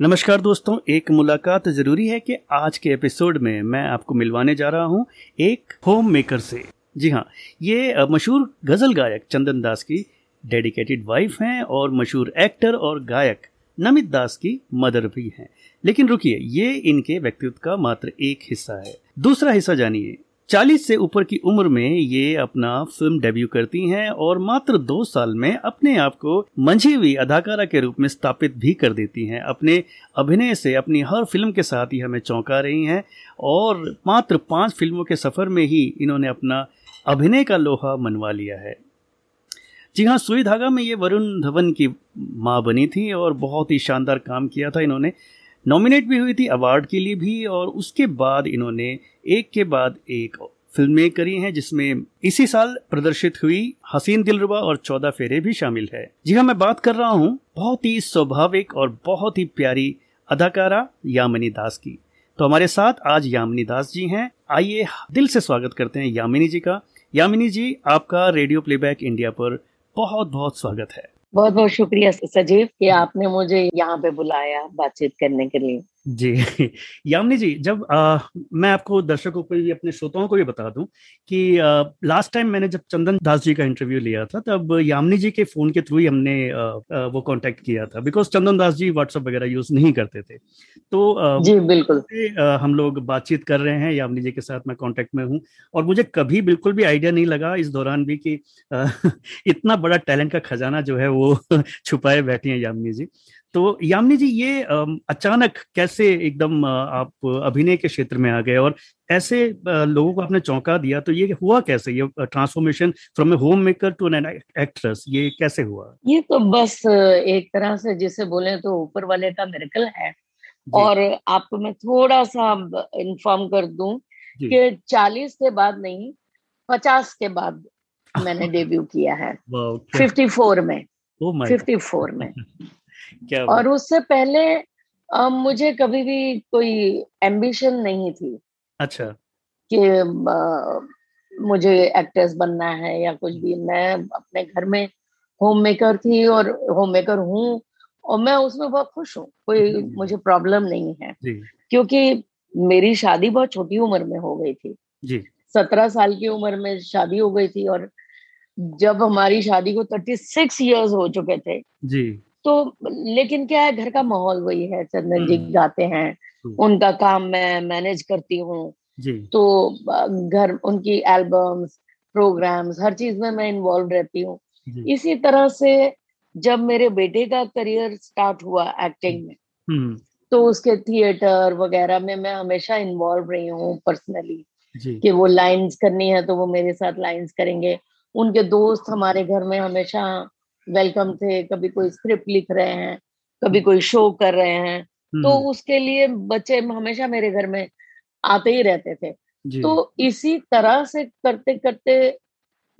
नमस्कार दोस्तों, एक मुलाकात ज़रूरी है कि आज के एपिसोड में मैं आपको मिलवाने जा रहा हूँ एक होम मेकर से। जी हाँ ये मशहूर गज़ल गायक चंदन दास की डेडिकेटेड वाइफ हैं और मशहूर एक्टर और गायक नमित दास की मदर भी हैं। लेकिन रुकिए, ये इनके व्यक्तित्व का मात्र एक हिस्सा है। दूसरा हिस्सा जानिए चालीस से ऊपर की उम्र में ये अपना फ़िल्म डेब्यू करती हैं और मात्र दो साल में अपने आप को मंझी हुई अदाकारा के रूप में स्थापित भी कर देती हैं। अपने अभिनय से अपनी हर फ़िल्म के साथ ही हमें चौंका रही हैं और मात्र पाँच फ़िल्मों के सफ़र में ही इन्होंने अपना अभिनय का लोहा मनवा लिया है। जी हाँ सुई धागा में ये वरुण धवन की माँ बनी थी और बहुत ही शानदार काम किया था इन्होंने। नॉमिनेट भी हुई थी अवार्ड के लिए भी और उसके बाद इन्होंने एक के बाद एक फ़िल्में करी हैं, जिसमें इसी साल प्रदर्शित हुई हसीन दिलरुबा और चौदह फेरे भी शामिल है। जी हाँ मैं बात कर रहा हूँ बहुत ही स्वाभाविक और बहुत ही प्यारी अदाकारा यामिनी दास की। तो हमारे साथ आज यामिनी दास जी हैं। आइए दिल से स्वागत करते हैं यामिनी जी का। यामिनी जी, आपका रेडियो प्लेबैक इंडिया पर बहुत बहुत स्वागत है। बहुत बहुत शुक्रिया सजीव कि आपने मुझे यहाँ पे बुलाया बातचीत करने के लिए। जी। यामिनी जी जब आ, मैं आपको दर्शकों को भी अपने श्रोताओं को भी बता दूँ कि आ, लास्ट टाइम मैंने जब चंदन दास जी का इंटरव्यू लिया था तब यामिनी जी के फ़ोन के थ्रू ही हमने आ, आ, वो कांटेक्ट किया था। बिकॉज़ चंदन दास जी व्हाट्सएप वगैरह यूज़ नहीं करते थे। तो आ, जी बिल्कुल। आ, हम लोग बातचीत कर रहे हैं यामिनी जी के साथ मैं कॉन्टेक्ट में हूँ। और मुझे कभी बिल्कुल भी आइडिया नहीं लगा इस दौरान भी कि आ, इतना बड़ा टैलेंट का खजाना जो है वो छुपाए बैठी है यामिनी जी। तो यामिनी जी ये अचानक कैसे एकदम आप अभिनय के क्षेत्र में आ गए और ऐसे लोगों को आपने चौंका दिया तो ये हुआ कैसे? ये transformation from a homemaker to an actress ये कैसे हुआ? ये तो बस एक तरह से जिसे बोले तो ऊपर वाले का मेरेकल है। और आपको मैं थोड़ा सा इन्फॉर्म कर दूँ कि चालीस के बाद नहीं पचास के बाद मैंने डेब्यू किया है। फिफ्टी फोर में। फिफ्टी oh फोर में। क्या और उससे पहले आ, मुझे कभी भी कोई एम्बिशन नहीं थी। अच्छा। कि आ, मुझे एक्ट्रेस बनना है या कुछ भी। मैं अपने घर में होम मेकर थी और होम मेकर हूँ और मैं उसमें बहुत खुश हूँ। कोई मुझे प्रॉब्लम नहीं है। क्योंकि मेरी शादी बहुत छोटी उम्र में हो गई थी। जी। सत्रह साल की उम्र में शादी हो गई थी और जब हमारी शादी को थर्टी सिक्स ईयर्स हो चुके थे जी। तो लेकिन क्या है घर का माहौल वही है चंदन जी हम्म। गाते हैं उनका काम मैं मैनेज करती हूँ। तो घर उनकी एल्बम्स प्रोग्राम्स हर चीज़ में मैं इन्वॉल्व रहती हूँ। इसी तरह से जब मेरे बेटे का करियर स्टार्ट हुआ एक्टिंग में हम्म। तो उसके थिएटर वगैरह में मैं हमेशा इन्वॉल्व रही हूँ पर्सनली कि वो लाइंस करनी है तो वो मेरे साथ लाइंस करेंगे। उनके दोस्त हमारे घर में हमेशा वेलकम थे कभी कोई स्क्रिप्ट लिख रहे हैं कभी कोई शो कर रहे हैं तो हम्म। उसके लिए बच्चे हमेशा मेरे घर में आते ही रहते थे तो इसी तरह से करते करते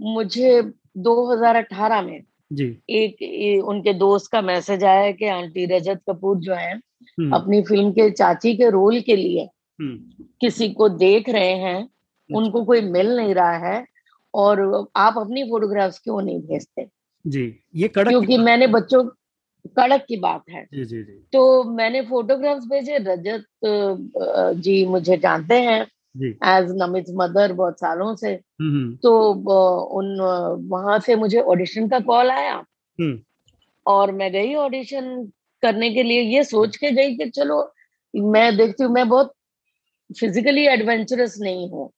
मुझे 2018 में जी एक उनके दोस्त का मैसेज आया कि आंटी रजत कपूर जो है हम्म। अपनी फ़िल्म के चाची के रोल के लिए हम्म। किसी को देख रहे हैं अच्छा। उनको कोई मिल नहीं रहा है और आप अपनी फोटोग्राफ्स क्यों नहीं भेजते जी ये कड़क क्योंकि मैंने बच्चों कड़क की बात है। जी जी जी। तो मैंने फोटोग्राफ्स भेजे रजत जी मुझे जानते हैं एज नमित मदर बहुत सालों से। हम्म, हम्म। तो उन वहाँ से मुझे ऑडिशन का कॉल आया। हम्म। और मैं गई ऑडिशन करने के लिए ये सोच के गई कि चलो मैं देखती हूँ मैं बहुत फिजिकली एडवेंचरस नहीं हूँ।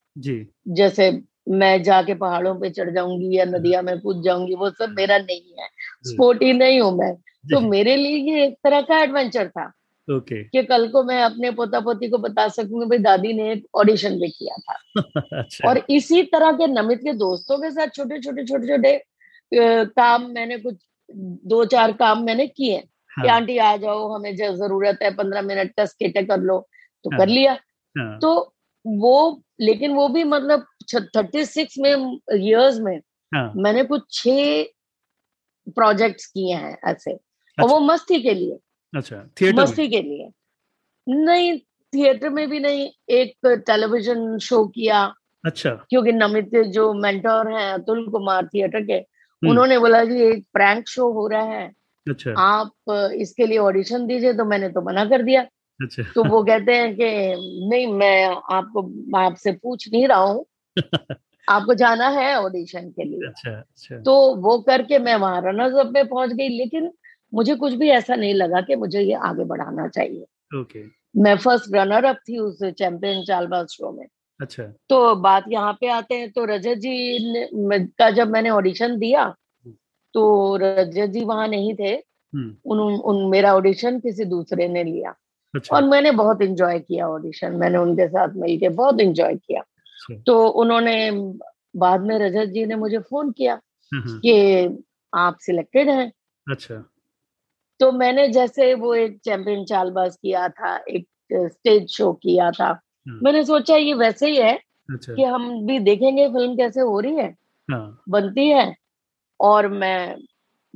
जैसे मैं जाके पहाड़ों पे चढ़ जाऊँगी या नदिया में कूद जाऊँगी वो सब मेरा नहीं है। स्पोर्टी नहीं हूँ मैं। तो मेरे लिए ये एक तरह का एडवेंचर था ओके। कि कल को मैं अपने पोता पोती को बता सकूँगी भाई दादी ने एक ऑडिशन भी किया था। अच्छा। और इसी तरह के नमित के दोस्तों के साथ छोटे छोटे छोटे छोटे काम मैंने कुछ दो चार काम मैंने किए हाँ। कि आंटी आ जाओ हमें ज़रूरत है पंद्रह मिनट का स्केटे कर लो। तो हाँ। कर लिया। हाँ। तो वो लेकिन वो भी मतलब थर्टी सिक्स में इयर्स में हाँ. मैंने कुछ छह प्रोजेक्ट्स किए हैं ऐसे। अच्छा। और वो अच्छा। मस्ती के लिए। अच्छा थिएटर मस्ती के लिए। नहीं थिएटर में भी नहीं एक टेलीविज़न शो किया। अच्छा। क्योंकि नमित जो मेंटोर हैं अतुल कुमार थिएटर के हम्म। उन्होंने बोला कि एक प्रैंक शो हो रहा है। अच्छा। आप इसके लिए ऑडिशन दीजिए तो मैंने तो मना कर दिया। अच्छा। तो वो कहते हैं कि नहीं मैं आपको आपसे पूछ नहीं रहा हूँ आपको जाना है ऑडिशन के लिए अच्छा अच्छा तो वो करके मैं वहाँ रनर्स अप में पहुँच गई लेकिन मुझे कुछ भी ऐसा नहीं लगा कि मुझे ये आगे बढ़ाना चाहिए ओके मैं फ़र्स्ट रनर अप थी उस चैंपियन चालबाज शो में अच्छा तो बात यहाँ पे आते हैं तो रजत जी ने का जब मैंने ऑडिशन दिया हम्म। तो रजत जी वहाँ नहीं थे हम्म। उन, उन मेरा ऑडिशन किसी दूसरे ने लिया अच्छा। और मैंने बहुत इंजॉय किया ऑडिशन मैंने उनके साथ मिलके बहुत इंजॉय किया। तो उन्होंने बाद में रजत जी ने मुझे फ़ोन किया हम्म, कि आप सिलेक्टेड हैं अच्छा तो मैंने जैसे वो एक चैंपियन चालबाज किया था एक स्टेज शो किया था हाँ। मैंने सोचा ये वैसे ही है अच्छा। कि हम भी देखेंगे फ़िल्म कैसे हो रही है हाँ। बनती है और मैं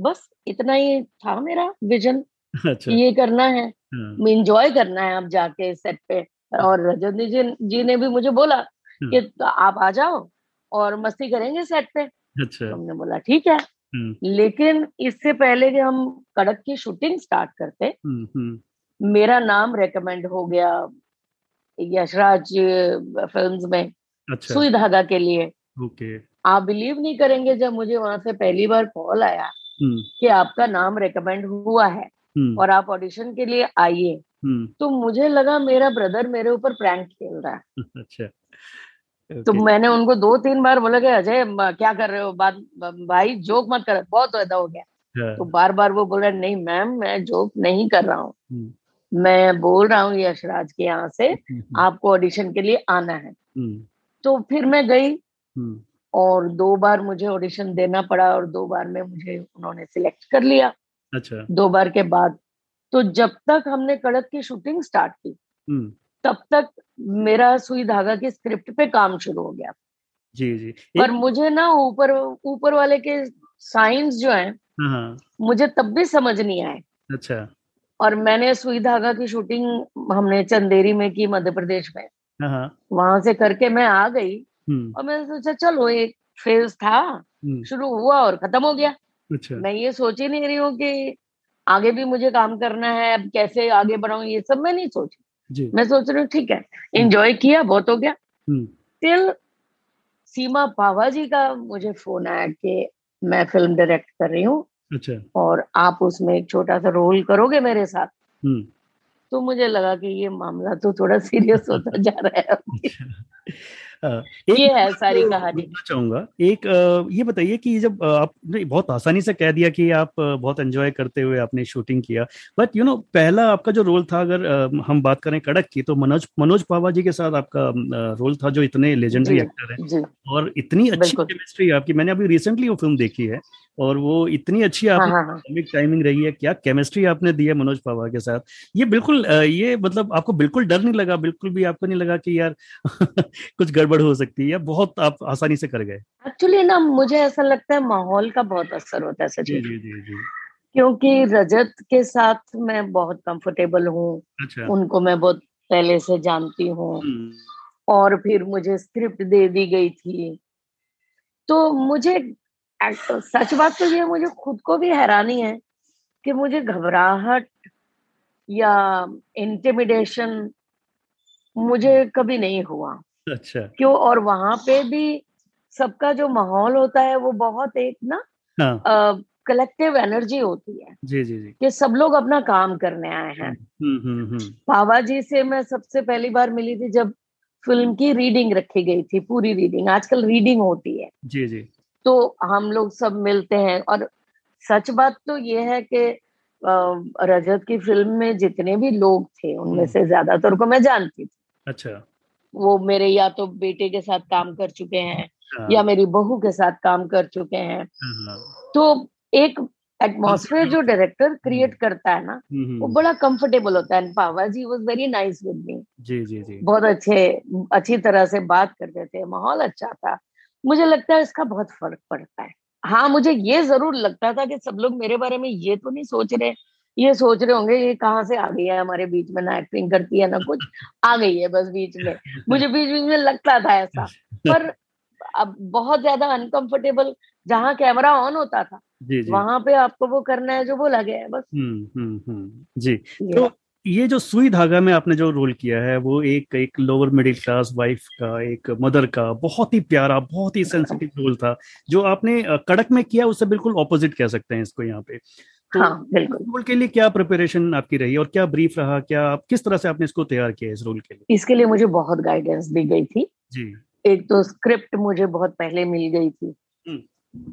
बस इतना ही था मेरा विजन अच्छा। ये करना है। इंजॉय करना है अब जाके सेट पे हाँ। और रजत जी जी ने भी मुझे बोला। कि आप आ जाओ और मस्ती करेंगे सेट पे अच्छा। तो हमने बोला ठीक है हम्म। लेकिन इससे पहले कि हम कड़क की शूटिंग स्टार्ट करते हम्म, हम्म। मेरा नाम रेकमेंड हो गया यशराज फिल्म्स में अच्छा। सुई धागा के लिए ओके आप बिलीव नहीं करेंगे जब मुझे वहाँ से पहली बार कॉल आया कि आपका नाम रेकमेंड हुआ है और आप ऑडिशन के लिए आइए तो मुझे लगा मेरा ब्रदर मेरे ऊपर प्रैंक खेल रहा है। अच्छा। तो मैंने उनको दो तीन बार बोला कि अजय क्या कर रहे हो? बात भाई जोक मत कर बहुत ज़्यादा हो गया। हाँ। तो बार बार वो बोल रहे नहीं मैम मैं जोक नहीं कर रहा हूँ। हम्म। मैं बोल रहा हूँ यशराज के यहाँ से हम्म, हम्म। आपको ऑडिशन के लिए आना है। तो फिर मैं गई। और दो बार मुझे ऑडिशन देना पड़ा और दो बार में मुझे उन्होंने सिलेक्ट कर लिया। अच्छा। दो बार के बाद तो जब तक हमने कड़क की शूटिंग स्टार्ट की तब तक मेरा सुई धागा की स्क्रिप्ट पे काम शुरू हो गया। जी जी। पर मुझे ना ऊपर ऊपर वाले के साइंस जो है हाँ, हाँ। मुझे तब भी समझ नहीं आए। अच्छा। और मैंने सुई धागा की शूटिंग हमने चंदेरी में की मध्य प्रदेश में। हाँ, वहाँ से करके मैं आ गई हम्म। और मैंने सोचा चलो एक फ़ेज़ था हम्म। शुरू हुआ और खत्म हो गया। अच्छा। मैं ये सोच ही नहीं रही हूँ कि आगे भी मुझे काम करना है अब कैसे आगे बढ़ाऊं ये सब मैं नहीं सोची मैं सोच रही हूँ ठीक है इंजॉय किया बहुत हो गया। टिल हम्म। सीमा पावा जी का मुझे फ़ोन आया कि मैं फ़िल्म डायरेक्ट कर रही हूँ अच्छा। और आप उसमें एक छोटा सा रोल करोगे मेरे साथ? हम्म। तो मुझे लगा कि ये मामला तो थोड़ा सीरियस होता जा रहा है अच्छा। ये है सारी कहानी। चाहूँगा एक ये बताइए कि जब आपने बहुत आसानी से कह दिया कि आप बहुत एंजॉय करते हुए आपने शूटिंग किया बट यू नो पहला आपका जो रोल था अगर हम बात करें कड़क की तो मनोज मनोज पावा जी के साथ आपका रोल था जो इतने लेजेंडरी एक्टर है और इतनी अच्छी केमिस्ट्री आपकी मैंने अभी रिसेंटली वो फ़िल्म देखी है और वो इतनी अच्छी आपकी हाँ, हाँ, हाँ। टाइमिंग रही है क्या केमिस्ट्री आपने दी है मनोज पावा के साथ? ये बिल्कुल ये मतलब आपको बिल्कुल डर नहीं लगा बिल्कुल भी आपको नहीं लगा कि यार कुछ गड़बड़ हो सकती है या बहुत आप आसानी से कर गए? एक्चुअली ना मुझे ऐसा लगता है माहौल का बहुत असर होता है सचिन। जी जी जी क्योंकि रजत के साथ मैं बहुत कंफर्टेबल हूँ। अच्छा। उनको मैं बहुत पहले से जानती हूँ। हम्म। और फिर मुझे स्क्रिप्ट दे दी गई थी। तो मुझे सच बात तो ये मुझे खुद को भी हैरानी है कि मुझे घबराहट या इंटिमिडेशन मुझे कभी नहीं हुआ। अच्छा। क्यों? और वहाँ पे भी सबका जो माहौल होता है वो बहुत एक ना कलेक्टिव हाँ। एनर्जी होती है जी जी जी। कि सब लोग अपना काम करने आए हैं। हम्म, हम्म, हम्म, बाबा जी से मैं सबसे पहली बार मिली थी जब फ़िल्म की रीडिंग रखी गई थी पूरी रीडिंग आजकल रीडिंग होती है। जी जी। तो हम लोग सब मिलते हैं और सच बात तो ये है कि रजत की फ़िल्म में जितने भी लोग थे उनमें। से ज़्यादातर को मैं जानती थी। अच्छा। वो मेरे या तो बेटे के साथ काम कर चुके हैं हाँ। या मेरी बहू के साथ काम कर चुके हैं। तो एक एटमॉस्फेयर जो डायरेक्टर क्रिएट हम्म। करता है ना वो बड़ा कंफर्टेबल होता है। Pava ji was very nice with me जी जी जी। बहुत अच्छे अच्छी तरह से बात करते थे। माहौल अच्छा था। मुझे लगता है इसका बहुत फ़र्क पड़ता है। हाँ मुझे ये ज़रूर लगता था कि सब लोग मेरे बारे में ये तो नहीं सोच रहे ये सोच रहे होंगे ये कहाँ से आ गई है हमारे बीच में ना एक्टिंग करती है ना कुछ। आ गई है बस बीच में। मुझे बीच बीच में लगता था ऐसा। पर अब बहुत ज़्यादा अनकंफर्टेबल जहाँ कैमरा ऑन होता था जी, जी. वहाँ पे आपको वो करना है जो बोला गया है बस। हम्म हम्म हम्म जी। तो ये जो सुई धागा में आपने जो रोल किया है वो एक एक लोअर मिडिल क्लास वाइफ का एक मदर का बहुत ही प्यारा बहुत ही सेंसिटिव रोल था जो आपने कड़क में किया उससे बिल्कुल ऑपोजिट कह सकते हैं इसको यहाँ पे। तो हाँ, बिल्कुल। रोल के लिए क्या प्रिपरेशन आपकी रही और क्या ब्रीफ रहा? क्या किस तरह से आपने इसको तैयार किया इस रोल के लिए? इसके लिए मुझे बहुत गाइडेंस दी गई थी। जी। एक तो स्क्रिप्ट मुझे बहुत पहले मिल गई थी। हम्म।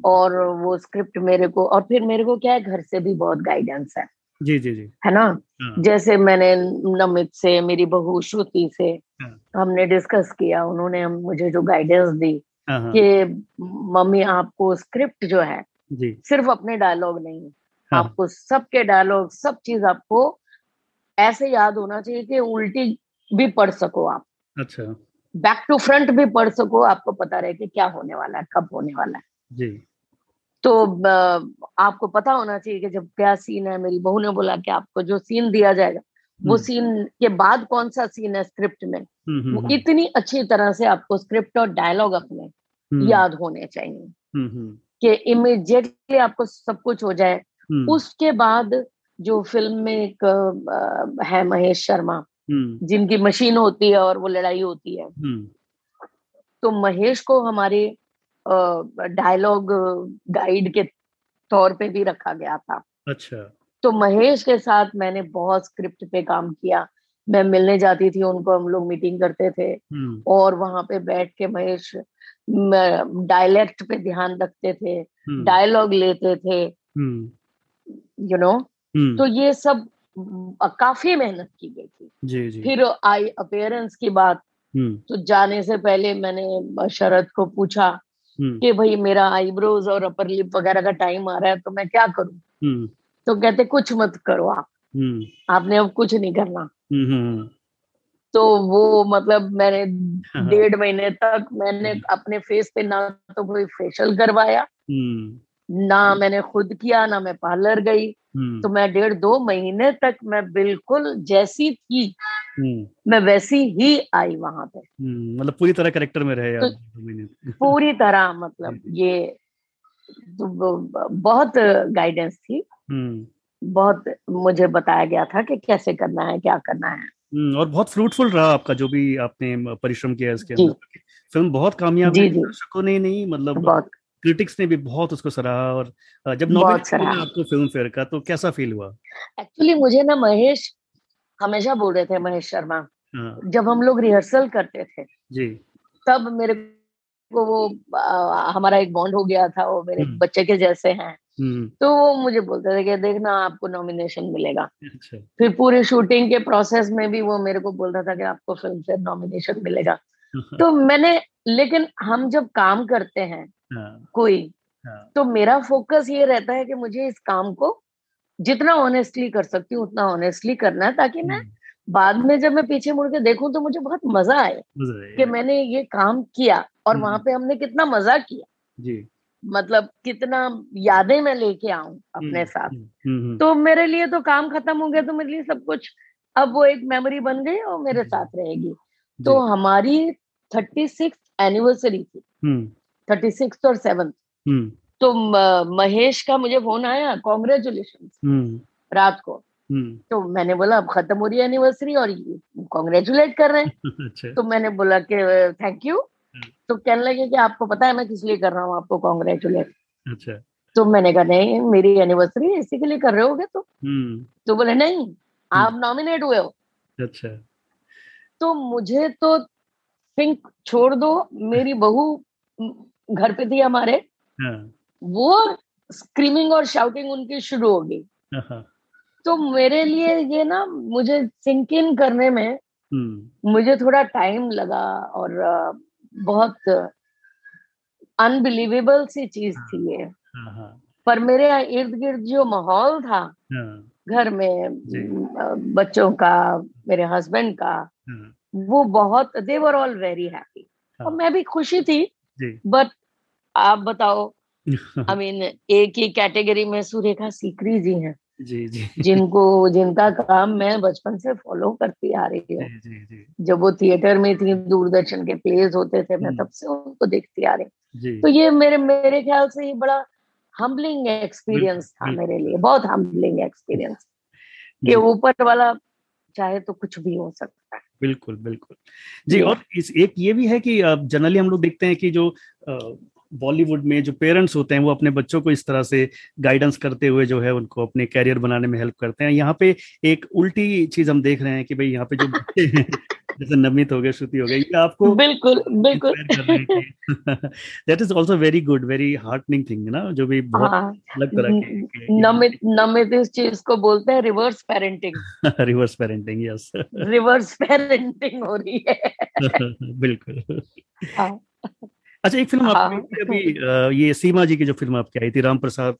और वो स्क्रिप्ट मेरे को और फिर मेरे को क्या है घर से भी बहुत गाइडेंस है। जी जी जी। है ना? हाँ। जैसे मैंने नमित से मेरी बहू श्रुति से हाँ। हमने डिस्कस किया उन्होंने मुझे जो गाइडेंस दी हाँ, हाँ। कि मम्मी आपको स्क्रिप्ट जो है जी। सिर्फ़ अपने डायलॉग नहीं हाँ. आपको सबके डायलॉग सब चीज़ आपको ऐसे याद होना चाहिए कि उल्टी भी पढ़ सको आप। अच्छा। बैक टू फ्रंट भी पढ़ सको आपको पता रहे कि क्या होने वाला है कब होने वाला है। जी। तो आपको पता होना चाहिए कि जब क्या सीन है मेरी बहू ने बोला कि आपको जो सीन दिया जाएगा वो सीन हम्म। के बाद कौन सा सीन है स्क्रिप्ट में? हम्म, हम्म, वो इतनी अच्छी तरह से आपको स्क्रिप्ट और डायलॉग अपने याद होने चाहिए कि इमिजिएटली आपको सब कुछ हो जाए। उसके बाद जो फ़िल्म में एक है महेश शर्मा जिनकी मशीन होती है और वो लड़ाई होती है। तो महेश को हमारे डायलॉग गाइड के तौर पे भी रखा गया था। अच्छा। तो महेश के साथ मैंने बहुत स्क्रिप्ट पे काम किया। मैं मिलने जाती थी उनको हम लोग मीटिंग करते थे। हम्म। और वहाँ पे बैठ के महेश डायलेक्ट पे ध्यान रखते थे डायलॉग हम्म। लेते थे। यू नो तो ये सब काफ़ी मेहनत की गई थी। जी जी। फिर आई अपेयरेंस की बात हम्म। तो जाने से पहले मैंने शरद को पूछा हम्म। कि भाई मेरा आईब्रोज और अपर लिप वगैरह का टाइम आ रहा है तो मैं क्या करूँ? हम्म। तो कहते कुछ मत करो आप। आपने अब कुछ नहीं करना। तो वो मतलब मैंने हाँ। डेढ़ महीने तक मैंने अपने फेस पे ना तो कोई फेशियल करवाया। ना मैंने खुद किया ना मैं पार्लर गई। हम्म। तो मैं डेढ़ दो महीने तक मैं बिल्कुल जैसी थी हम्म। मैं वैसी ही आई वहाँ पे। हम्म, मतलब पूरी तरह करेक्टर में रहे तो पूरी तरह मतलब ये तो बहुत गाइडेंस थी। बहुत मुझे बताया गया था कि कैसे करना है क्या करना है। और बहुत फ्रूटफुल रहा आपका जो भी आपने परिश्रम किया इसके अंदर। फ़िल्म बहुत कामयाब है दर्शकों ने नहीं मतलब बहुत। क्रिटिक्स ने भी बहुत उसको सराहा और जब नॉमिनेट आपको फ़िल्म फेयर का तो कैसा फील हुआ एक्चुअली मुझे ना महेश हमेशा बोल रहे थे महेश शर्मा हाँ। जब हम लोग रिहर्सल करते थे जी तब मेरे को वो आ, हमारा एक बॉन्ड हो गया था वो मेरे हम्म। बच्चे के जैसे हैं हम्म। तो वो मुझे बोलते थे कि देखना आपको नॉमिनेशन मिलेगा अच्छा। फिर पूरे शूटिंग के प्रोसेस में भी वो मेरे को बोलता था कि आपको फ़िल्म से नॉमिनेशन मिलेगा तो मैंने लेकिन हम जब काम करते हैं हाँ। कोई। हाँ। तो मेरा फोकस ये रहता है कि मुझे इस काम को जितना ऑनेस्टली कर सकती हूँ उतना ऑनेस्टली करना है ताकि मैं हम्म। बाद में जब मैं पीछे मुड़ के देखूँ तो मुझे बहुत मज़ा आए कि मैंने ये काम किया और वहाँ हम्म। पे हमने कितना मज़ा किया। जी। मतलब कितना यादें मैं लेके आऊँ अपने हम्म, साथ। तो मेरे लिए तो काम खत्म हो गया तो मेरे लिए सब कुछ अब वो एक मेमोरी बन गई और मेरे साथ रहेगी। तो हमारी थर्टी सिक्स एनिवर्सरी थी। थर्टी सिक्स और सेवंथ हम्म। तो महेश का मुझे फ़ोन आया कॉन्ग्रेचुलेशन हम्म। रात को। हम्म। तो मैंने बोला अब खत्म हो रही है एनिवर्सरी और कॉन्ग्रेचुलेट कर रहे हैं। अच्छा। तो मैंने बोला कि थैंक यू तो कहने लगे कि आपको पता है मैं किस लिए कर रहा हूँ आपको कॉन्ग्रेचुलेट अच्छा। तो मैंने कहा नहीं मेरी एनिवर्सरी इसी के लिए कर रहे होगे तो। तो बोले नहीं आप नॉमिनेट हुए हो। अच्छा। तो मुझे तो थिंक छोड़ दो मेरी बहू घर पे थी हमारे। हाँ। वो स्क्रीमिंग और शाउटिंग उनकी शुरू हो गई हाँ। तो मेरे लिए ये ना मुझे सिंक इन करने में हम्म। मुझे थोड़ा टाइम लगा और बहुत अनबिलीवेबल सी चीज़ हाँ। थी ये। पर मेरे इर्द गिर्द जो माहौल था घर में बच्चों का मेरे हस्बैंड का वो बहुत देवर ऑल वेरी हैप्पी और मैं भी खुशी थी बट आप बताओ आई मीन एक ही कैटेगरी में सुरेखा सीकरी जी हैं। जी जी। जिनको जिनका काम मैं बचपन से फॉलो करती आ रही हूँ। जब वो थिएटर में थी दूरदर्शन के प्लेज होते थे मैं हम्म। तब से उनको देखती आ रही तो ये मेरे मेरे ख्याल से ये बड़ा हम्बलिंग एक्सपीरियंस था मेरे लिए बहुत हम्बलिंग एक्सपीरियंस कि ऊपर वाला चाहे तो कुछ भी हो सकता बिल्कुल बिल्कुल। जी, और इस एक ये भी है कि जनरली हम लोग देखते हैं कि जो बॉलीवुड में जो पेरेंट्स होते हैं, वो अपने बच्चों को इस तरह से गाइडेंस करते हुए जो है उनको अपने कैरियर बनाने में हेल्प करते हैं। यहाँ पे एक उल्टी चीज़ हम देख रहे हैं कि भाई यहाँ पे जो बच्चे हैं जैसे नमित हो गए श्रुति हो गए ये आपको बिल्कुल बिल्कुल। That is also very good very heartening thing ना जो भी बहुत हाँ, अलग तरह के नमित नमित इस चीज़ को बोलते हैं reverse parenting reverse parenting yes reverse parenting हो रही है। बिल्कुल। हाँ। अच्छा एक फ़िल्म हाँ, अभी ये सीमा जी की जो फ़िल्म आपकी आई थी राम प्रसाद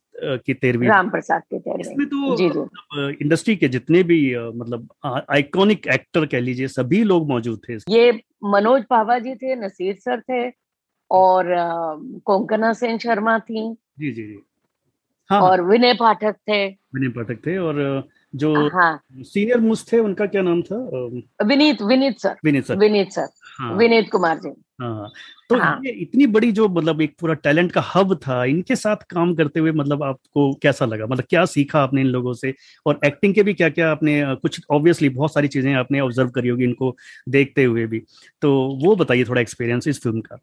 की तेरहवीं। राम प्रसाद की तेरहवीं। इसमें तो जी, जी. इंडस्ट्री के जितने भी मतलब आइकॉनिक एक्टर कह लीजिए सभी लोग मौजूद थे ये मनोज पावा जी थे नसीर सर थे और कोंकना सेन शर्मा थी। जी जी जी। हाँ। और विनय पाठक थे। विनय पाठक थे और जो हाँ। सीनियर मोस्ट थे उनका क्या नाम था? Vineet Vineet sir. Vineet sir. Vineet sir. हाँ, विनीत कुमार जी। हाँ तो हाँ. ये इतनी बड़ी जो मतलब एक पूरा टैलेंट का हब था इनके साथ काम करते हुए मतलब आपको कैसा लगा? मतलब क्या सीखा आपने इन लोगों से? और एक्टिंग के भी क्या क्या आपने कुछ ऑब्वियसली बहुत सारी चीज़ें आपने ऑब्ज़र्व करी होगी इनको देखते हुए भी। तो वो बताइए थोड़ा एक्सपीरियंस इस फ़िल्म का।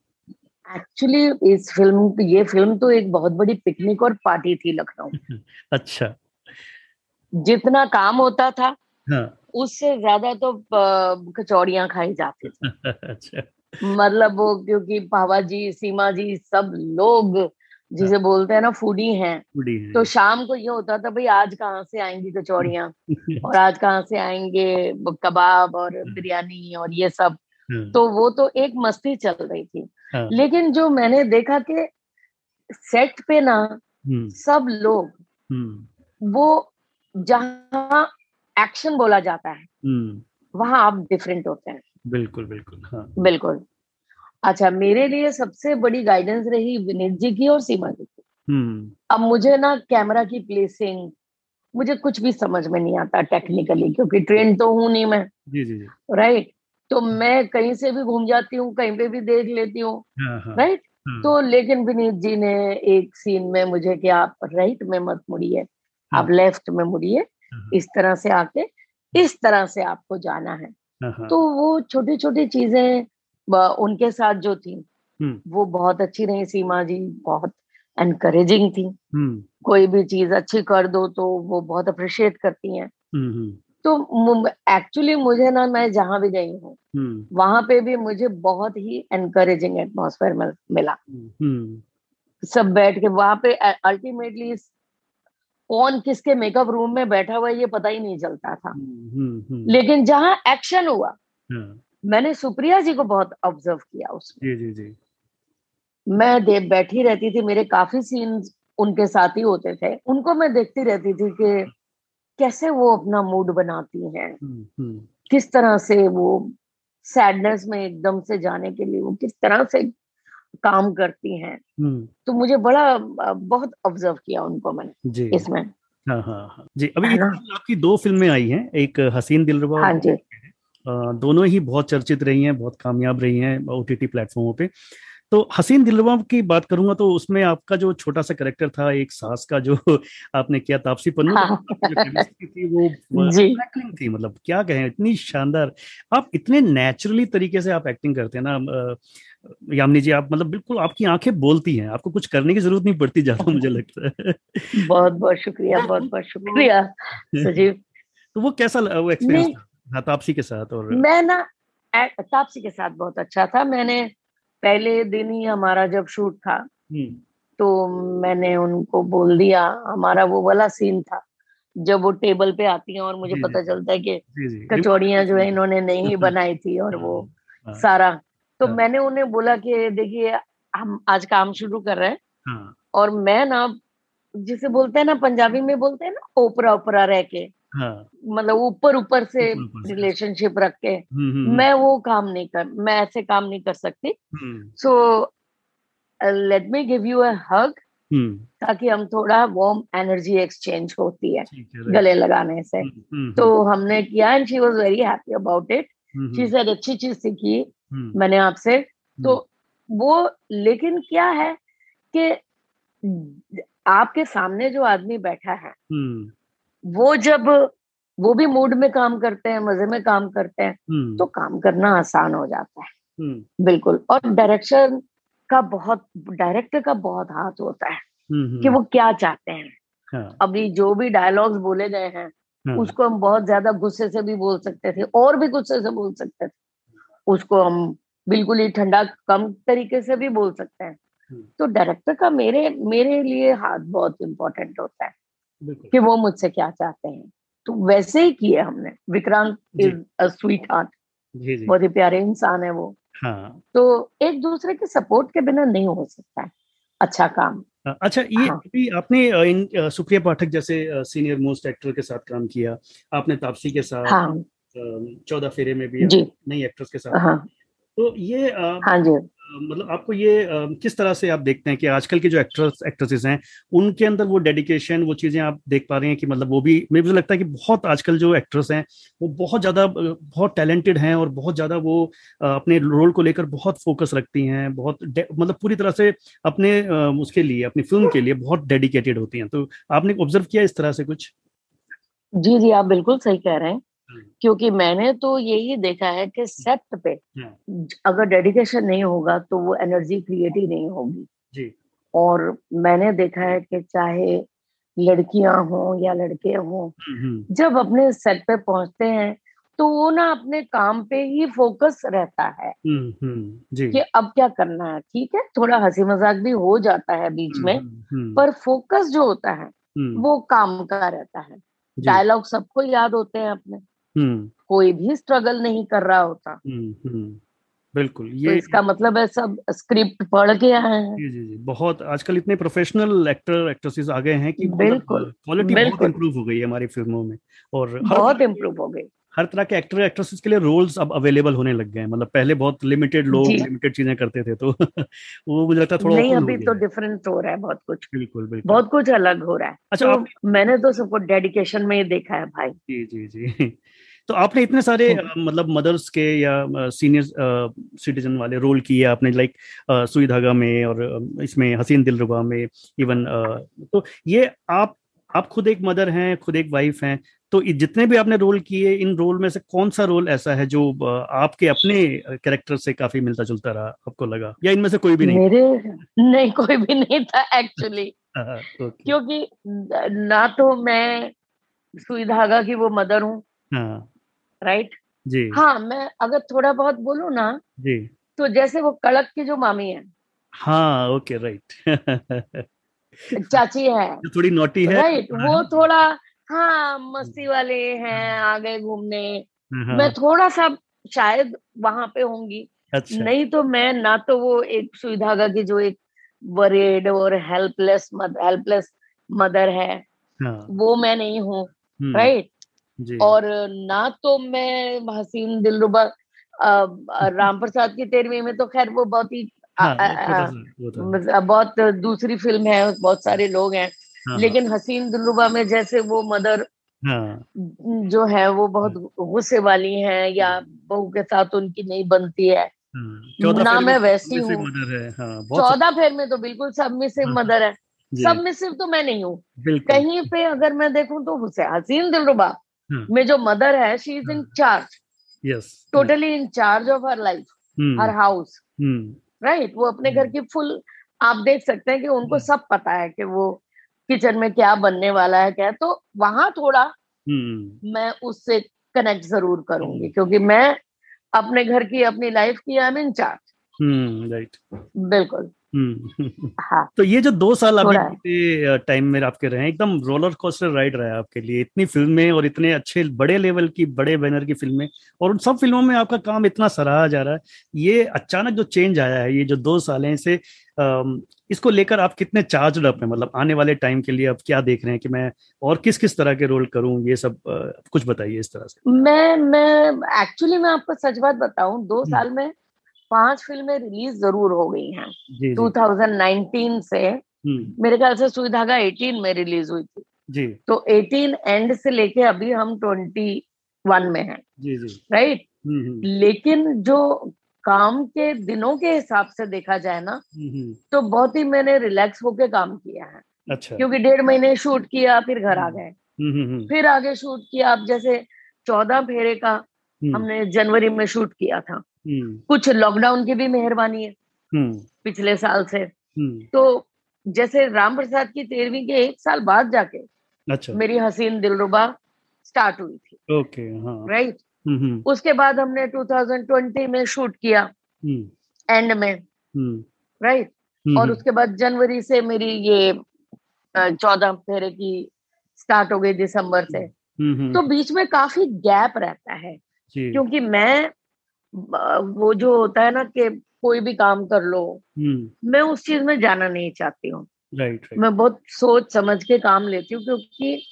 एक्चुअली इस फ़िल्म ये फ़िल्म तो एक बहुत बड़ी पिकनिक और पार्टी थी लखनऊ अच्छा। जितना काम होता था हाँ. उससे ज़्यादा तो कचौड़ियाँ खाई जाती थी अच्छा मतलब वो क्योंकि पावा जी सीमा जी सब लोग जिसे हाँ। बोलते हैं ना फूडी हैं है। तो शाम को ये होता था भाई आज कहाँ से आएँगी कचौड़ियाँ और आज कहाँ से आएँगे कबाब और हाँ। बिरयानी और ये सब हाँ। तो वो तो एक मस्ती चल रही थी लेकिन जो मैंने देखा कि सेट पे ना हम्म। सब लोग हम्म। वो जहाँ एक्शन बोला जाता है हम्म। वहाँ आप डिफरेंट होते हैं। बिल्कुल बिल्कुल हाँ। बिल्कुल। अच्छा मेरे लिए सबसे बड़ी गाइडेंस रही विनीत जी की और सीमा जी की। हम्म। अब मुझे ना कैमरा की प्लेसिंग मुझे कुछ भी समझ में नहीं आता टेक्निकली क्योंकि ट्रेन तो हूँ नहीं मैं। जी जी राइट तो मैं कहीं से भी घूम जाती हूँ कहीं पे भी देख लेती हूँ। हाँ, हाँ। राइट हाँ। तो लेकिन विनीत जी ने एक सीन में मुझे कि आप राइट में मत मुड़िए। आप लेफ़्ट में मुड़िए इस तरह से आके इस तरह से आपको जाना है। हाँ, हाँ। तो वो छोटी छोटी चीज़ें उनके साथ जो थी हम्म। वो बहुत अच्छी रही सीमा जी बहुत एनकरेजिंग थी। हम्म। कोई भी चीज़ अच्छी कर दो तो वो बहुत अप्रिशिएट करती हैं। हम्म, तो एक्चुअली मुझे ना मैं जहाँ भी गई हूँ वहाँ पे भी मुझे बहुत ही एनकरेजिंग एटमोसफेयर मिला सब बैठ के वहाँ पे अल्टीमेटली कौन किसके मेकअप रूम में बैठा हुआ है ये पता ही नहीं चलता था। हम्म, हम्म, हम्म। लेकिन जहाँ एक्शन हुआ हाँ। मैंने सुप्रिया जी को बहुत ऑब्ज़र्व किया उसमें। जी जी जी। मैं दे बैठी रहती थी मेरे काफ़ी सीन उनके साथ ही होते थे। उनको मैं देखती रहती थी कि कैसे वो अपना मूड बनाती हैं। किस तरह से वो सैडनेस में एकदम से जाने के लिए वो किस तरह से काम करती हैं। हम्म। तो मुझे बड़ा बहुत ऑब्ज़र्व किया उनको मैंने इसमें। हाँ हाँ हाँ। जी अभी आपकी दो फ़िल्में आई हैं एक हसीन दिलरुबा हाँ जी। दोनों ही बहुत चर्चित रही हैं बहुत कामयाब रही हैं ओ टी टी प्लेटफॉर्मों पे। तो हसीन दिलवा की बात करूँगा तो उसमें आपका जो छोटा सा करेक्टर था एक सास का जो आपने किया तापसी पन्नू हाँ। थी वो थी मतलब क्या कहें इतनी शानदार। आप इतने नेचुरली तरीके से आप एक्टिंग करते हैं ना यामिनी जी आप मतलब बिल्कुल आपकी आँखें बोलती हैं आपको कुछ करने की ज़रूरत नहीं पड़ती ज़्यादा मुझे लगता है। बहुत बहुत शुक्रिया बहुत बहुत शुक्रिया सजीव। तो वो कैसा वो एक्सपीरियंस था तापसी के साथ और मैं ना तापसी के साथ बहुत अच्छा था मैंने पहले दिन ही हमारा जब शूट था हम्म। तो मैंने उनको बोल दिया हमारा वो वाला सीन था जब वो टेबल पे आती हैं और मुझे पता चलता है कि कचौड़ियाँ जो है इन्होंने नहीं बनाई थी और वो हाँ। सारा तो हाँ। मैंने उन्हें बोला कि देखिए हम आज काम शुरू कर रहे हैं हाँ। और मैं ना जिसे बोलते हैं ना पंजाबी में बोलते हैं ना ओपरा ओपरा रह के हाँ। मतलब ऊपर ऊपर से रिलेशनशिप रख के। हम्म, हम्म, हम्म। मैं वो काम नहीं कर मैं ऐसे काम नहीं कर सकती। So let me give you a hug ताकि हम थोड़ा वार्म एनर्जी एक्सचेंज होती है गले लगाने से। तो हमने किया and she was very happy about it she said अच्छी चीज़ सीखी मैंने आपसे। तो वो लेकिन क्या है कि आपके सामने जो आदमी बैठा है वो जब वो भी मूड में काम करते हैं मज़े में काम करते हैं तो काम करना आसान हो जाता है। बिल्कुल। और डायरेक्शन का बहुत डायरेक्टर का बहुत हाथ होता है कि वो क्या चाहते हैं। हाँ. अभी जो भी डायलॉग्स बोले गए हैं हाँ. उसको हम बहुत ज़्यादा गुस्से से भी बोल सकते थे और भी गुस्से से बोल सकते थे। उसको हम बिल्कुल ही ठंडा कम तरीके से भी बोल सकते हैं। तो डायरेक्टर का मेरे मेरे लिए हाथ बहुत इम्पोर्टेंट होता है। कि वो मुझसे क्या चाहते हैं। तो वैसे ही किए हमने। Vikrant is a sweet heart बहुत ही प्यारे इंसान है वो। हाँ. तो एक दूसरे के सपोर्ट के बिना नहीं हो सकता है। अच्छा काम। अच्छा ये हाँ. आपने इन सुप्रिया पाठक जैसे सीनियर मोस्ट एक्टर के साथ काम किया। आपने तापसी के साथ हाँ. चौदह फेरे में भी नई एक्ट्रेस के साथ हाँ. तो ये हाँ जी। मतलब आपको ये किस तरह से आप देखते हैं कि आजकल के जो एक्टर्स, एक्ट्रेसेस हैं, उनके अंदर वो डेडिकेशन, वो चीज़ें आप देख पा रहे हैं कि मतलब वो भी मुझे लगता है कि बहुत आजकल जो एक्ट्रेस हैं, वो बहुत ज़्यादा बहुत टैलेंटेड हैं और बहुत ज़्यादा वो अपने रोल को लेकर बहुत फोकस रखती हैं, बहुत मतलब पूरी तरह से अपने उसके लिए, अपनी फ़िल्म के लिए बहुत डेडिकेटेड होती हैं। तो आपने ऑब्ज़र्व किया इस तरह से कुछ? जी जी, आप बिल्कुल सही कह रहे हैं। क्योंकि मैंने तो यही देखा है कि सेट पे हाँ। अगर डेडिकेशन नहीं होगा तो वो एनर्जी क्रिएट ही नहीं होगी जी और मैंने देखा है कि चाहे लड़कियाँ हों या लड़के हों हम्म, हम्म। जब अपने सेट पे पहुँचते हैं तो वो ना अपने काम पे ही फोकस रहता है हम्म, जी। कि अब क्या करना है ठीक है थोड़ा हँसी मज़ाक भी हो जाता है बीच में पर फोकस जो होता है वो काम का रहता है डायलॉग सबको याद होते हैं अपने हम्म। कोई भी स्ट्रगल नहीं कर रहा होता। हम्म, हम्म। बिल्कुल तो ये तो इसका मतलब है सब स्क्रिप्ट पढ़ के आए हैं। जी जी जी। बहुत आजकल इतने प्रोफेशनल एक्टर एक्ट्रेसेस आ गए हैं कि बिल्कुल क्वालिटी बहुत इम्प्रूव हो गई है हमारी फ़िल्मों में। और बहुत इम्प्रूव हो गई। हर तरह के एक्टर एक्ट्रेसेस के लिए रोल्स अब अवेलेबल होने लग गए हैं। मतलब पहले बहुत लिमिटेड लोग लिमिटेड चीज़ें करते थे तो वो मुझे लगता है थोड़ा नहीं अभी तो डिफरेंट हो रहा है बहुत कुछ। बिल्कुल बिल्कुल। बहुत कुछ अलग हो रहा है। अच्छा तो आप... मैंने तो सबको डेडिकेशन में ही देखा है भाई। जी जी जी। तो आपने इतने सारे हाँ। मतलब मदर्स के या सीनियर सिटीजन वाले रोल किए आपने लाइक सुई धागा में और इसमें हसीन दिलरुबा में इवन तो ये आप आप खुद एक मदर हैं खुद एक वाइफ हैं तो जितने भी आपने रोल किए इन रोल में से कौन सा रोल ऐसा है जो आपके अपने कैरेक्टर से काफ़ी मिलता जुलता रहा आपको लगा? या इनमें से कोई भी नहीं? मेरे नहीं कोई भी नहीं था एक्चुअली क्योंकि ना तो मैं सुई धागा की वो मदर हूँ। हाँ. राइट? जी। हाँ मैं अगर थोड़ा बहुत बोलू ना जी। तो जैसे वो कड़क की जो मामी है। हाँ ओके राइट। चाची है। थोड़ी नोटी है। राइट वो हाँ। थोड़ा हाँ मस्ती वाले हैं आगे घूमने। हाँ। मैं थोड़ा सा शायद वहाँ पे होंगी। अच्छा। नहीं तो मैं ना तो वो एक सुई धागा की जो एक वरेड और हेल्पलेस मदर हेल्पलेस मदर है हाँ. वो मैं नहीं हूँ। राइट? हम्म। और ना तो मैं हसीन दिलरुबा राम प्रसाद की तेरहवीं में तो खैर वो बहुत ही हाँ, मतलब बहुत दूसरी फ़िल्म है बहुत सारे लोग हैं हाँ, हाँ। लेकिन हसीन दिलरुबा में जैसे वो मदर हाँ, जो है वो बहुत गुस्से वाली है या बहू के साथ उनकी नहीं बनती है। ना मैं वैसी हूँ। चौदह फेर में तो बिल्कुल सबमिसिव मदर है सब में सिर्फ़ तो मैं नहीं हूँ। कहीं पे अगर मैं देखूँ तो हसीन दिलरुबा Hmm. में जो मदर है she is in charge yes totally in charge of her life her house right वो अपने घर hmm. की फुल आप देख सकते हैं कि उनको hmm. सब पता है कि वो किचन में क्या बनने वाला है क्या तो वहाँ थोड़ा मैं उससे कनेक्ट ज़रूर करूँगी क्योंकि मैं अपने घर की अपनी लाइफ की I am in charge right बिल्कुल। हाँ। तो ये जो दो साल अभी टाइम में आपके रहे एकदम रोलर कोस्टर राइड रहा है आपके लिए इतनी फ़िल्में और इतने अच्छे बड़े लेवल की बड़े बैनर की फ़िल्में और उन सब फ़िल्मों में आपका काम इतना सराहा जा रहा है ये अचानक जो चेंज आया है ये जो दो साल है इसे इसको लेकर आप कितने चार्ज अप हैं मतलब आने वाले टाइम के लिए आप क्या देख रहे हैं कि मैं और किस किस तरह के रोल करूँ ये सब कुछ बताइए इस तरह से। मैं मैं एक्चुअली मैं आपको सच बात बताऊँ दो हम्म। साल में पाँच फ़िल्में रिलीज़ ज़रूर हो गई हैं। 2019 से हम्म। मेरे ख्याल से सुई धागा 18 में रिलीज़ हुई थी। जी। तो 18 एंड से लेके अभी हम 21 में हैं। जी जी। राइट? हम्म, हम्म। लेकिन जो काम के दिनों के हिसाब से देखा जाए ना तो बहुत ही मैंने रिलैक्स होके काम किया है। अच्छा। क्योंकि डेढ़ महीने शूट किया फिर घर आ। गए। फिर आगे शूट किया अब जैसे चौदह फेरे का हमने जनवरी में शूट किया था। कुछ लॉकडाउन की भी मेहरबानी है पिछले साल से। तो जैसे राम प्रसाद की तेरहवीं के एक साल बाद जाके अच्छा। मेरी हसीन दिलरुबा स्टार्ट हुई थी। ओके हाँ। राइट उसके बाद हमने 2020 में शूट किया। एंड में। राइट और उसके बाद जनवरी से मेरी ये चौदह फेरे की स्टार्ट हो गई दिसंबर से। तो बीच में काफ़ी गैप रहता है। क्योंकि मैं वो जो होता है ना कि कोई भी काम कर लो मैं उस चीज़ में जाना नहीं चाहती हूँ। राइट right, मैं बहुत सोच समझ के काम लेती हूँ क्योंकि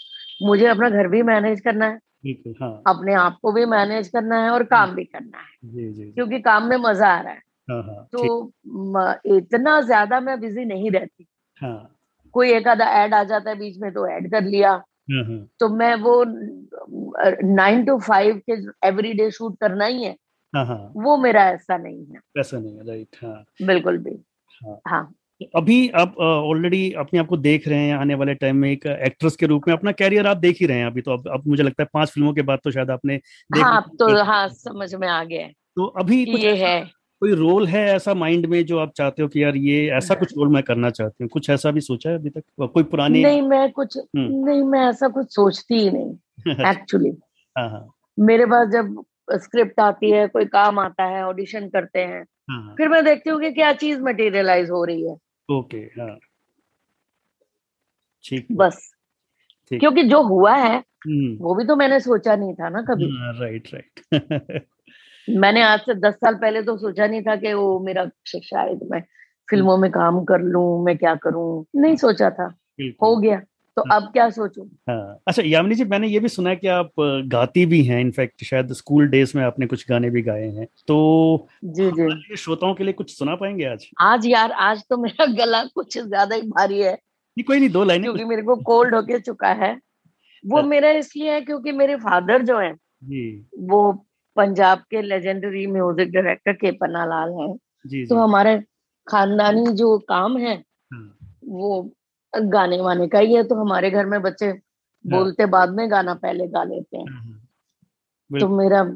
मुझे अपना घर भी मैनेज करना है। हाँ. अपने आप को भी मैनेज करना है और काम भी करना है। जी, जी, क्योंकि काम में मज़ा आ रहा है। हाँ, हाँ, तो इतना ज़्यादा मैं बिज़ी नहीं रहती। हाँ. कोई एक आधा ऐड आ जाता है बीच में तो ऐड कर लिया। हाँ, हाँ। तो मैं वो नाइन टू फाइव के एवरी डे शूट करना ही है। हाँ, हाँ. वो मेरा ऐसा नहीं है। ऐसा नहीं है राइट हाँ। बिल्कुल भी। हाँ, हाँ. अभी आप ऑलरेडी अपने आप को देख रहे हैं आने वाले टाइम में एक एक्ट्रेस के रूप में अपना कैरियर आप देख ही रहे हैं अभी तो। अब, अब मुझे लगता है पाँच फ़िल्मों के बाद तो शायद आपने देख हाँ तो हाँ समझ में आ गया तो अभी कुछ ये है। कोई रोल है ऐसा माइंड में जो आप चाहते हो कि यार ये ऐसा कुछ रोल मैं करना चाहती हूँ? कुछ ऐसा भी सोचा है अभी तक? कोई पुरानी नहीं मैं कुछ हम्म। नहीं मैं ऐसा कुछ सोचती ही नहीं एक्चुअली हाँ। मेरे पास जब स्क्रिप्ट आती है कोई काम आता है ऑडिशन करते हैं। हाँ, फिर मैं देखती हूँ कि क्या चीज़ मटेरियलाइज हो रही है। ओके हाँ। ठीक बस। क्योंकि जो हुआ है हम्म। वो भी तो मैंने सोचा नहीं था ना कभी। राइट राइट मैंने आज से दस साल पहले तो सोचा नहीं था कि वो मेरा शायद मैं फ़िल्मों में काम कर लूँ मैं क्या करूँ। नहीं सोचा था। हो गया। तो हाँ। अब क्या सोचूं? हाँ। अच्छा यामिनी जी मैंने ये भी सुना है कि आप गाती भी हैं इनफैक्ट शायद स्कूल डेज़ में आपने कुछ गाने भी गाए हैं। तो जी जी। श्रोताओं के लिए कुछ सुना पाएँगे आज? आज यार आज तो मेरा गला कुछ ज़्यादा ही भारी है। नहीं कोई नहीं दो लाइन क्योंकि मेरे को कोल्ड होके चुका है। वो हाँ। मेरा इसलिए है क्योंकि मेरे फादर जो है वो पंजाब के लेजेंडरी म्यूज़िक डायरेक्टर के पन्ना लाल है। जी, तो हमारे खानदानी जो काम है हाँ। वो गाने वाने का ही है तो हमारे घर में बच्चे हाँ। बोलते बाद में गाना पहले गा लेते हैं। हाँ, तो मेरा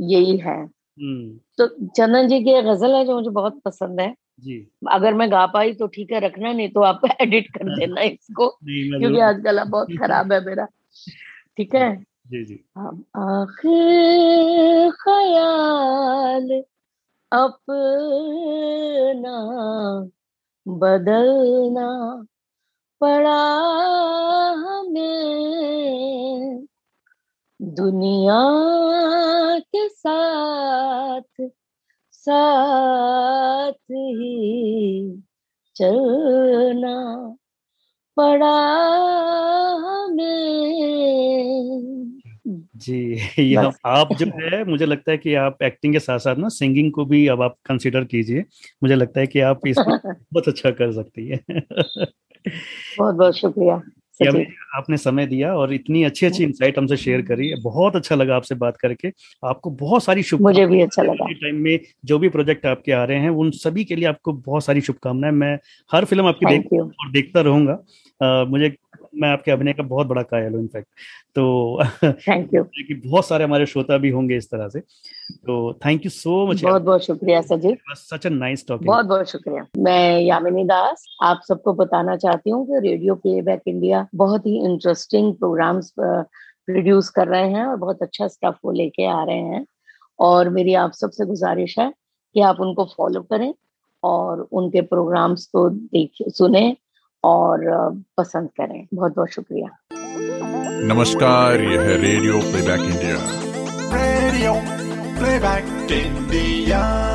यही है। हम्म। तो चंदन जी की गज़ल है जो मुझे बहुत पसंद है। जी। अगर मैं गा पाई तो ठीक है रखना नहीं तो आप एडिट कर देना इसको क्योंकि आज गला बहुत खराब है मेरा। ठीक है? जी जी। आखिर ख्याल अपना बदलना पड़ा हमें। दुनिया के साथ साथ ही चलना पड़ा हमें। जी ये आप जो है मुझे लगता है कि आप एक्टिंग के साथ साथ ना सिंगिंग को भी अब आप कंसिडर कीजिए। मुझे लगता है कि आप इसमें बहुत अच्छा कर सकती है। बहुत बहुत शुक्रिया आपने समय दिया और इतनी अच्छी अच्छी इंसाइट हमसे शेयर करी। बहुत अच्छा लगा आपसे बात करके। आपको बहुत सारी शुभकामनाएँ मुझे भी अच्छा लगा। टाइम में जो भी प्रोजेक्ट आपके आ रहे हैं उन सभी के लिए आपको बहुत सारी शुभकामनाएँ। मैं हर फ़िल्म आपकी देख और देखता रहूँगा। मुझे मैं आपके अभिनय का बहुत बड़ा कायल हूँ इनफैक्ट तो थैंक यू कि बहुत सारे हमारे श्रोता भी होंगे इस तरह से। तो थैंक यू सो मच बहुत बहुत शुक्रिया सजीव। सच अ नाइस टॉकिंग बहुत बहुत शुक्रिया। मैं यामिनी दास आप सबको बताना चाहती हूँ कि रेडियो प्लेबैक इंडिया बहुत ही इंटरेस्टिंग प्रोग्राम्स प्रोड्यूस कर रहे हैं और बहुत अच्छा स्टफ़ वो लेके आ रहे हैं। और मेरी आप सबसे गुजारिश है कि आप उनको फॉलो करें और उनके प्रोग्राम्स को देखिए सुने और पसंद करें। बहुत बहुत शुक्रिया। नमस्कार यह है radio playback India. Radio playback India.